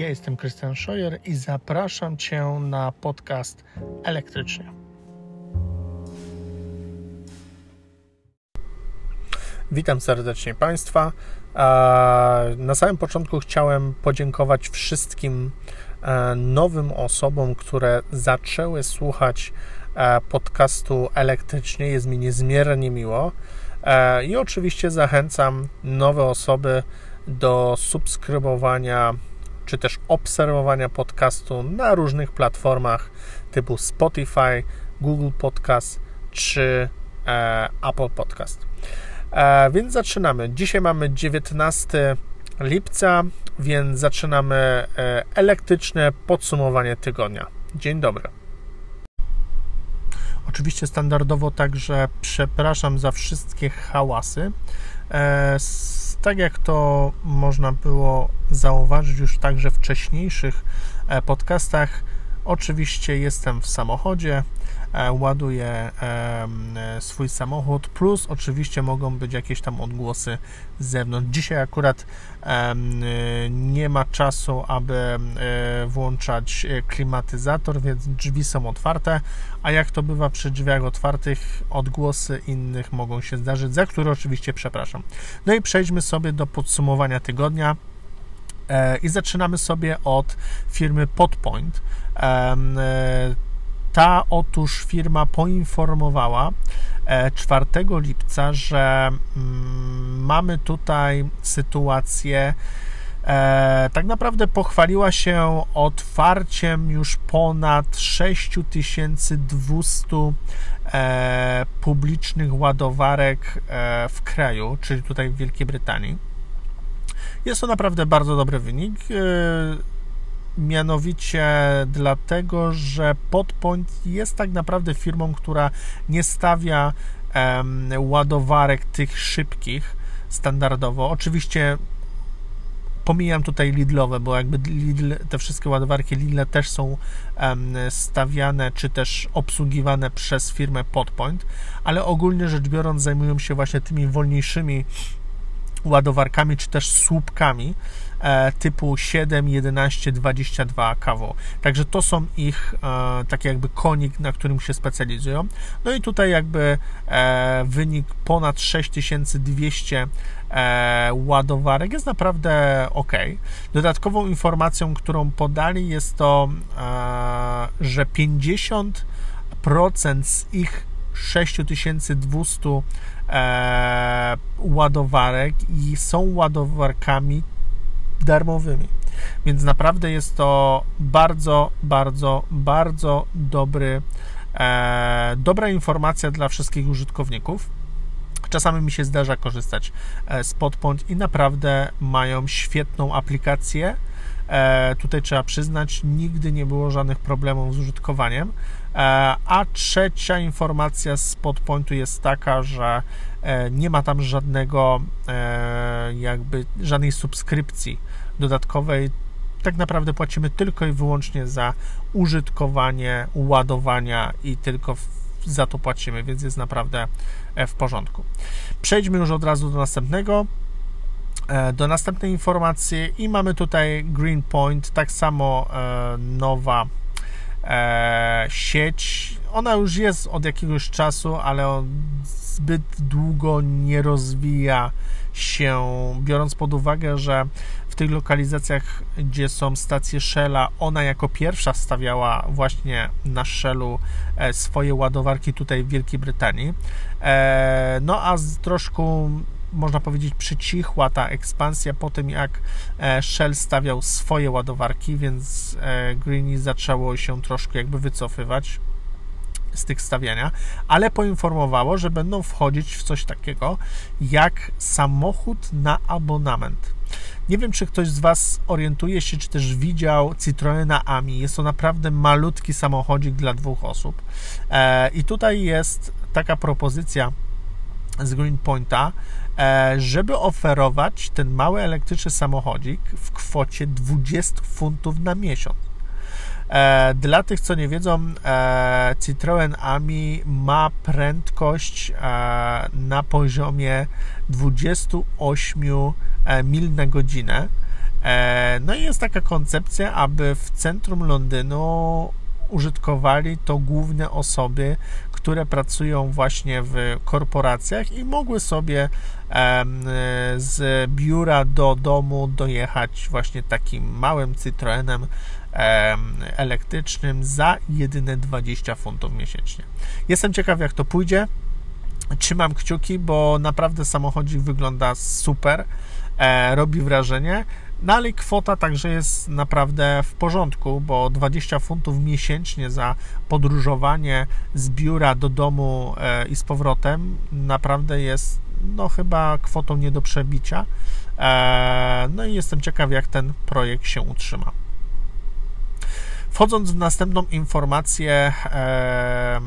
Ja jestem Krystian Szojer i zapraszam Cię na podcast Elektrycznie. Witam serdecznie Państwa. Na samym początku chciałem podziękować wszystkim e, nowym osobom, które zaczęły słuchać e, podcastu elektrycznie. Jest mi niezmiernie miło. E, I oczywiście zachęcam nowe osoby do subskrybowania czy też obserwowania podcastu na różnych platformach typu Spotify, Google Podcast czy e, Apple Podcast. E, więc zaczynamy. Dzisiaj mamy 19 lipca, więc zaczynamy e, elektryczne podsumowanie tygodnia. Dzień dobry. Oczywiście standardowo także przepraszam za wszystkie hałasy. E, tak jak to można było zauważyć już także w wcześniejszych e, podcastach, oczywiście jestem w samochodzie, e, ładuję swój samochód, plus oczywiście mogą być jakieś tam odgłosy z zewnątrz. Dzisiaj akurat nie ma czasu, aby włączać klimatyzator, więc drzwi są otwarte, a jak to bywa przy drzwiach otwartych, odgłosy innych mogą się zdarzyć, za które oczywiście przepraszam. No i przejdźmy sobie do podsumowania tygodnia. E, I zaczynamy sobie od firmy Podpoint. E, ta otóż firma poinformowała 4 e, lipca, że mm, mamy tutaj sytuację, tak naprawdę pochwaliła się otwarciem już ponad 6200 publicznych ładowarek w kraju, czyli tutaj w Wielkiej Brytanii. Jest to naprawdę bardzo dobry wynik. E, mianowicie dlatego, że Podpoint jest tak naprawdę firmą, która nie stawia ładowarek tych szybkich standardowo. Oczywiście pomijam tutaj Lidlowe, bo jakby Lidl, te wszystkie ładowarki Lidl też są stawiane czy też obsługiwane przez firmę Podpoint, ale ogólnie rzecz biorąc zajmują się właśnie tymi wolniejszymi ładowarkami czy też słupkami e, typu 7, 11, 22 kW. Także to są ich e, taki jakby konik, na którym się specjalizują. No i tutaj jakby e, wynik ponad 6200 ładowarek jest naprawdę ok. Dodatkową informacją, którą podali jest to, że 50% z ich 6200 e, ładowarek i są ładowarkami darmowymi. Więc naprawdę jest to bardzo, bardzo, bardzo dobry, e, dobra informacja dla wszystkich użytkowników. Czasami mi się zdarza korzystać e, z Podpoint i naprawdę mają świetną aplikację. E, tutaj trzeba przyznać, nigdy nie było żadnych problemów z użytkowaniem. E, a trzecia informacja z podpointu jest taka, że e, nie ma tam żadnego, jakby żadnej subskrypcji dodatkowej. Tak naprawdę płacimy tylko i wyłącznie za użytkowanie, ładowania i tylko za to płacimy, więc jest naprawdę w porządku. Przejdźmy już od razu do następnego do następnej informacji i mamy tutaj Greenpoint, tak samo nowa e, sieć. Ona już jest od jakiegoś czasu, ale zbyt długo nie rozwija się, biorąc pod uwagę, że w tych lokalizacjach, gdzie są stacje Shella, ona jako pierwsza stawiała właśnie na Shellu e, swoje ładowarki tutaj w Wielkiej Brytanii. E, no a z troszkę można powiedzieć, przycichła ta ekspansja po tym, jak e, Shell stawiał swoje ładowarki, więc e, Greeny zaczęło się troszkę jakby wycofywać z tych stawiania, ale poinformowało, że będą wchodzić w coś takiego jak samochód na abonament. Nie wiem, czy ktoś z Was orientuje się, czy też widział Citroena Ami. Jest to naprawdę malutki samochodzik dla dwóch osób. E, I tutaj jest taka propozycja z Greenpointa, żeby oferować ten mały elektryczny samochodzik w kwocie 20 funtów na miesiąc. E, dla tych, co nie wiedzą, e, Citroen Ami ma prędkość na poziomie 28 mil na godzinę No i jest taka koncepcja, aby w centrum Londynu użytkowali to główne osoby, które pracują właśnie w korporacjach i mogły sobie z biura do domu dojechać właśnie takim małym Citroenem elektrycznym za jedyne 20 funtów miesięcznie. Jestem ciekaw, jak to pójdzie. Trzymam kciuki, bo naprawdę samochodzik wygląda super, e, robi wrażenie. No ale kwota także jest naprawdę w porządku, bo 20 funtów miesięcznie za podróżowanie z biura do domu e, i z powrotem naprawdę jest no chyba kwotą nie do przebicia. E, no i jestem ciekaw, jak ten projekt się utrzyma. Wchodząc w następną informację, e,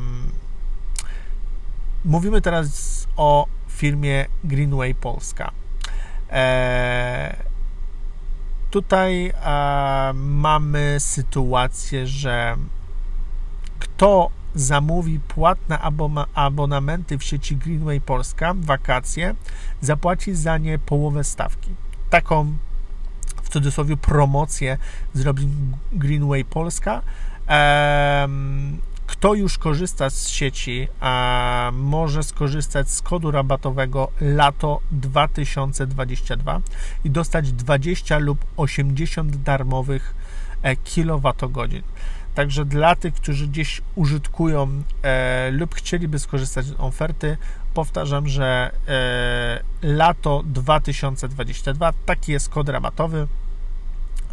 mówimy teraz o firmie Greenway Polska. Tutaj e, mamy sytuację, że kto zamówi płatne abonamenty w sieci Greenway Polska, wakacje, zapłaci za nie połowę stawki. Taką w cudzysłowie promocję zrobi Greenway Polska. Kto już korzysta z sieci, może skorzystać z kodu rabatowego LATO 2022 i dostać 20 lub 80 darmowych e, kilowatogodzin. Także dla tych, którzy gdzieś użytkują e, lub chcieliby skorzystać z oferty, powtarzam, że e, lato 2022 taki jest kod rabatowy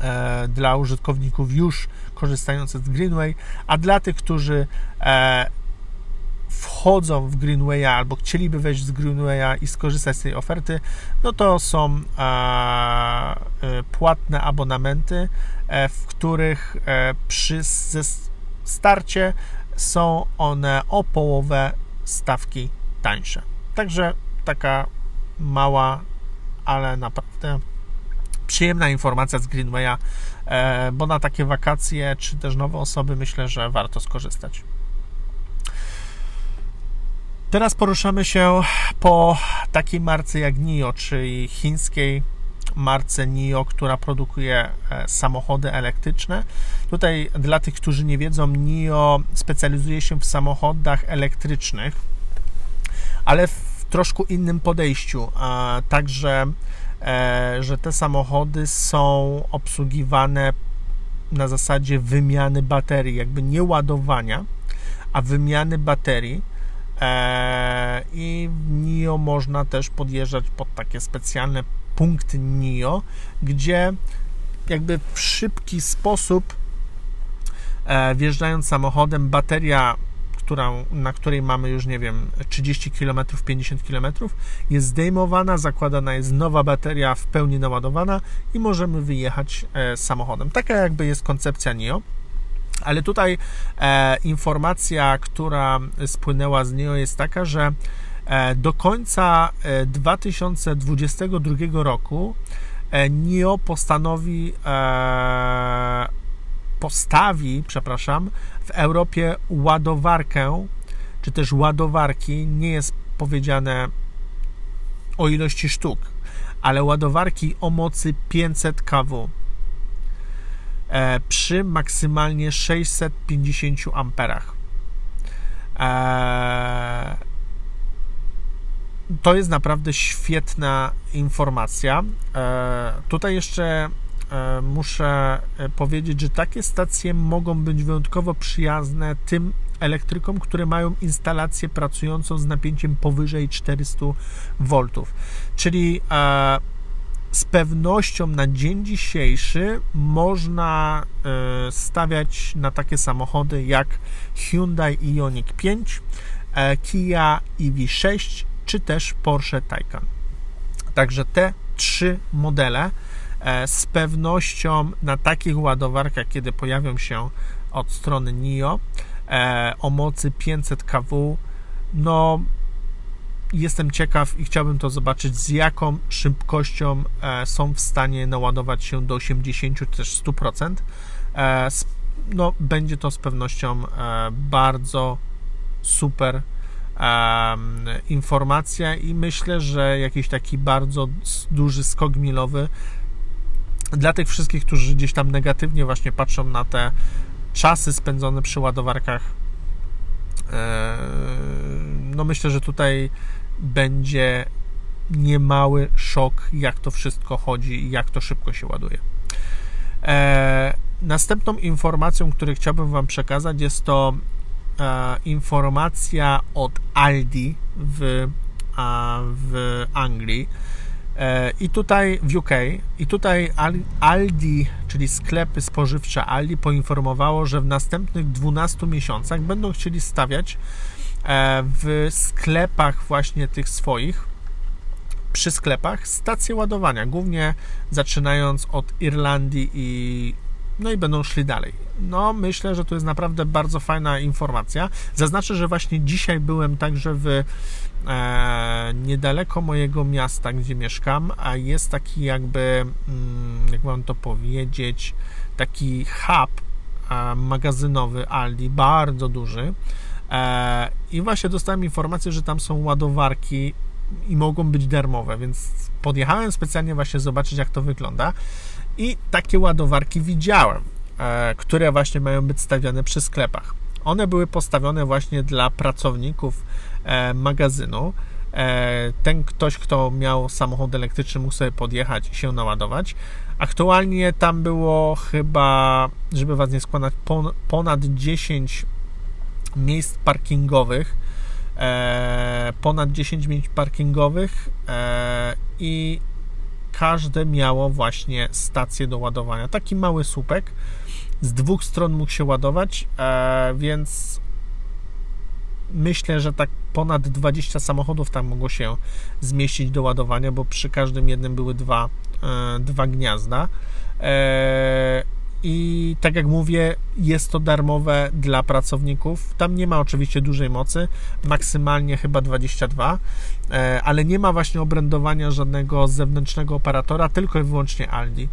e, dla użytkowników już korzystających z Greenway, a dla tych, którzy e, wchodzą w Greenwaya albo chcieliby wejść z Greenwaya i skorzystać z tej oferty, no to są e, e, płatne abonamenty, e, w których przy starcie są one o połowę stawki tańsze. Także taka mała, ale naprawdę przyjemna informacja z Greenwaya, bo na takie wakacje czy też nowe osoby myślę, że warto skorzystać. Teraz poruszamy się po takiej marce jak NIO, czyli chińskiej marce NIO, która produkuje e, samochody elektryczne. Tutaj dla tych, którzy nie wiedzą, NIO specjalizuje się w samochodach elektrycznych, ale w troszkę innym podejściu. Także, e, że te samochody są obsługiwane na zasadzie wymiany baterii, jakby nie ładowania, a wymiany baterii I w NIO można też podjeżdżać pod takie specjalne punkty NIO, gdzie jakby w szybki sposób e, wjeżdżając samochodem, bateria, na której mamy już, nie wiem, 30 km, 50 km, jest zdejmowana, zakładana jest nowa bateria w pełni naładowana i możemy wyjechać e, samochodem. Taka jakby jest koncepcja NIO. Ale tutaj e, informacja, która spłynęła z niego jest taka, że e, do końca 2022 e, roku e, NIO postanowi postawi, przepraszam, w Europie ładowarkę, czy też ładowarki, nie jest powiedziane o ilości sztuk, ale ładowarki o mocy 500 kW przy maksymalnie 650 amperach. E, to jest naprawdę świetna informacja. E, tutaj jeszcze muszę powiedzieć, że takie stacje mogą być wyjątkowo przyjazne tym elektrykom, które mają instalację pracującą z napięciem powyżej 400 V. Czyli z pewnością na dzień dzisiejszy można e, stawiać na takie samochody jak Hyundai Ioniq 5, e, Kia EV6 czy też Porsche Taycan. Także te trzy modele e, z pewnością na takich ładowarkach, kiedy pojawią się od strony NIO o mocy 500 kW, no jestem ciekaw i chciałbym to zobaczyć, z jaką szybkością e, są w stanie naładować się do 80 czy też 100%. E, no, będzie to z pewnością e, bardzo super informacja i myślę, że jakiś taki bardzo duży skok milowy Dla tych wszystkich, którzy gdzieś tam negatywnie właśnie patrzą na te czasy spędzone przy ładowarkach, no myślę, że tutaj będzie niemały szok, jak to wszystko chodzi i jak to szybko się ładuje. E, następną informacją, którą chciałbym Wam przekazać, jest to e, informacja od Aldi w, w Anglii. E, I tutaj w UK, i tutaj Aldi, czyli sklepy spożywcze Aldi, poinformowało, że w następnych 12 miesiącach będą chcieli stawiać w sklepach właśnie tych swoich przy sklepach stacje ładowania, głównie zaczynając od Irlandii i no i będą szli dalej. No, myślę, że to jest naprawdę bardzo fajna informacja. Zaznaczę, że właśnie dzisiaj byłem także w e, niedaleko mojego miasta, gdzie mieszkam, a jest taki jakby, mm, jak mam to powiedzieć, taki hub e, magazynowy Aldi, bardzo duży. E, I właśnie dostałem informację, że tam są ładowarki i mogą być darmowe, więc podjechałem specjalnie właśnie zobaczyć, jak to wygląda i takie ładowarki widziałem, e, które właśnie mają być stawiane przy sklepach. One były postawione właśnie dla pracowników e, magazynu. Ten ktoś, kto miał samochód elektryczny, mógł sobie podjechać i się naładować. Aktualnie tam było chyba, żeby Was nie skłamać, ponad 10 miejsc parkingowych E, ponad 10 miejsc parkingowych e, i każde miało właśnie stację do ładowania. Taki mały słupek z dwóch stron mógł się ładować, e, więc myślę, że tak ponad 20 samochodów tam mogło się zmieścić do ładowania, bo przy każdym jednym były dwa, dwa gniazda. I tak jak mówię, jest to darmowe dla pracowników. Tam nie ma oczywiście dużej mocy, maksymalnie chyba 22, e, ale nie ma właśnie obrędowania żadnego zewnętrznego operatora, tylko i wyłącznie Aldi.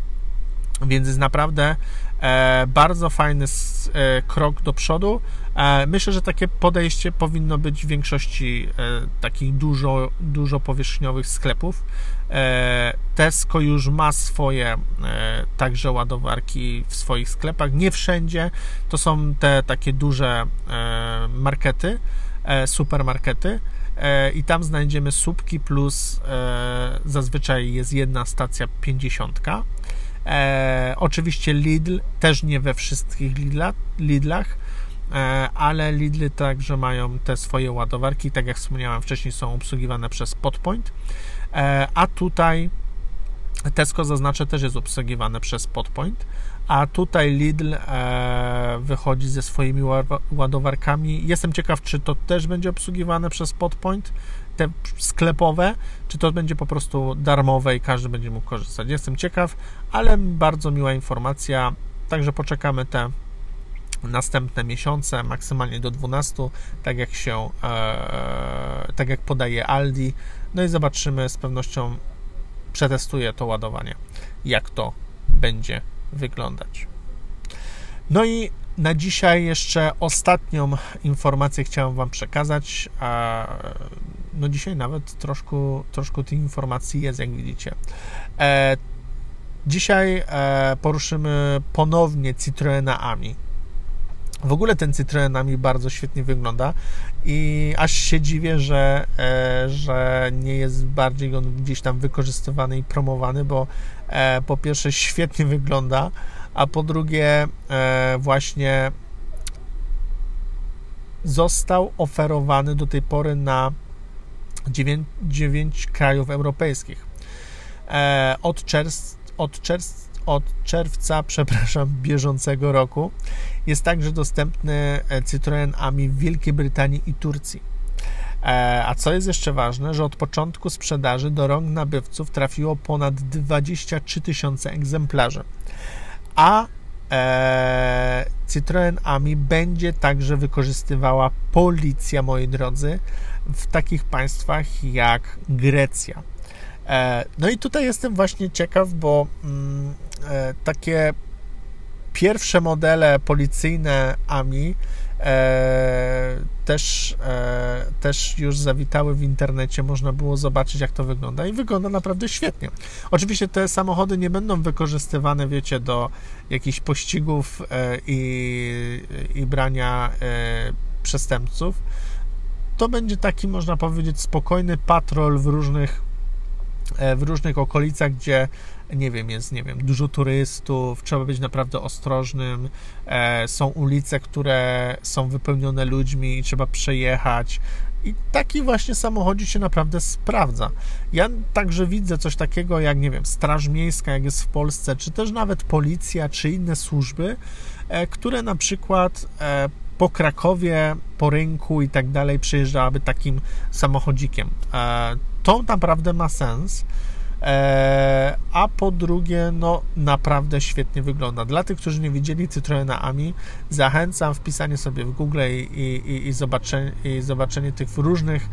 Więc jest naprawdę bardzo fajny e, krok do przodu. Myślę, że takie podejście powinno być w większości takich dużo, dużo powierzchniowych sklepów. Tesco już ma swoje także ładowarki w swoich sklepach. Nie wszędzie to są te takie duże markety, supermarkety i tam znajdziemy słupki plus zazwyczaj jest jedna stacja 50 E, oczywiście Lidl, też nie we wszystkich Lidla, Lidlach, e, ale Lidly także mają te swoje ładowarki, tak jak wspomniałem wcześniej, są obsługiwane przez Podpoint, e, a tutaj Tesco zaznaczę też jest obsługiwane przez Podpoint, a tutaj Lidl e, wychodzi ze swoimi ładowarkami. Jestem ciekaw, czy to też będzie obsługiwane przez Podpoint, te sklepowe, czy to będzie po prostu darmowe i każdy będzie mógł korzystać. Jestem ciekaw, ale bardzo miła informacja, także poczekamy te następne miesiące, maksymalnie do 12, tak jak się, e, tak jak podaje Aldi, no i zobaczymy, z pewnością przetestuję to ładowanie, jak to będzie wyglądać. No i na dzisiaj jeszcze ostatnią informację chciałem Wam przekazać. No dzisiaj nawet troszkę, troszkę tych informacji jest, jak widzicie. E, dzisiaj e, poruszymy ponownie Citroena Ami. W ogóle ten Citroen Ami bardzo świetnie wygląda i aż się dziwię, że, e, że nie jest bardziej on gdzieś tam wykorzystywany i promowany, bo po pierwsze świetnie wygląda, a po drugie właśnie został oferowany do tej pory na 9, 9 krajów europejskich. E, od, czerwca, od, od czerwca przepraszam, bieżącego roku jest także dostępny e, Citroen Ami w Wielkiej Brytanii i Turcji. E, a co jest jeszcze ważne, że od początku sprzedaży do rąk nabywców trafiło ponad 23 tysiące egzemplarzy. A e, Citroen Ami będzie także wykorzystywała policja, moi drodzy, w takich państwach jak Grecja. E, no i tutaj jestem właśnie ciekaw, bo mm, e, takie pierwsze modele policyjne AMI e, też, też już zawitały w internecie, można było zobaczyć, jak to wygląda i wygląda naprawdę świetnie. Oczywiście te samochody nie będą wykorzystywane, wiecie, do jakichś pościgów i, i brania przestępców. To będzie taki, można powiedzieć, spokojny patrol w różnych e, w różnych okolicach, gdzie nie wiem, jest, nie wiem, dużo turystów, trzeba być naprawdę ostrożnym, e, są ulice, które są wypełnione ludźmi i trzeba przejechać. I taki właśnie samochodzik się naprawdę sprawdza. Ja także widzę coś takiego jak, nie wiem, Straż Miejska, jak jest w Polsce, czy też nawet policja, czy inne służby, e, które na przykład po Krakowie, po rynku i tak dalej przejeżdżałaby takim samochodzikiem. E, to naprawdę ma sens. E, a po drugie, no naprawdę świetnie wygląda. Dla tych, którzy nie widzieli Citroena Ami, zachęcam wpisanie sobie w Google i, i, i, zobaczenie, i zobaczenie tych różnych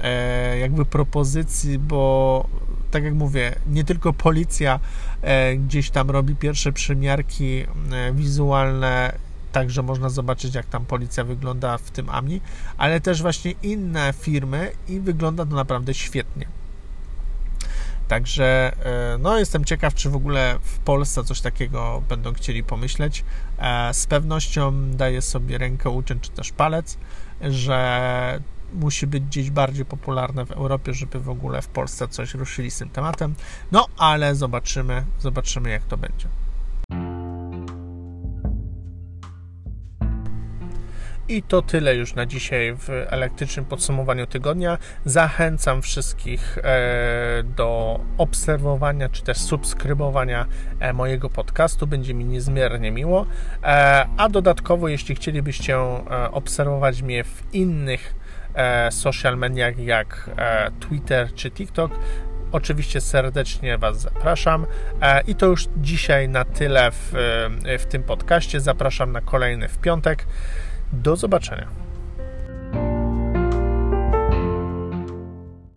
e, jakby propozycji, bo tak jak mówię, nie tylko policja gdzieś tam robi pierwsze przymiarki wizualne także można zobaczyć, jak tam policja wygląda w tym AMI, ale też właśnie inne firmy i wygląda to naprawdę świetnie. Także e, no, jestem ciekaw, czy w ogóle w Polsce coś takiego będą chcieli pomyśleć. E, z pewnością daję sobie rękę uciąć, czy też palec, że musi być gdzieś bardziej popularne w Europie, żeby w ogóle w Polsce coś ruszyli z tym tematem. No, ale zobaczymy, zobaczymy jak to będzie. I to tyle już na dzisiaj w elektrycznym podsumowaniu tygodnia. Zachęcam wszystkich e, do obserwowania czy też subskrybowania e, mojego podcastu. Będzie mi niezmiernie miło. E, a dodatkowo, jeśli chcielibyście obserwować mnie w innych social mediach jak Twitter czy TikTok, Oczywiście serdecznie Was zapraszam. I to już dzisiaj na tyle w, w tym podcaście. Zapraszam na kolejny w piątek. Do zobaczenia.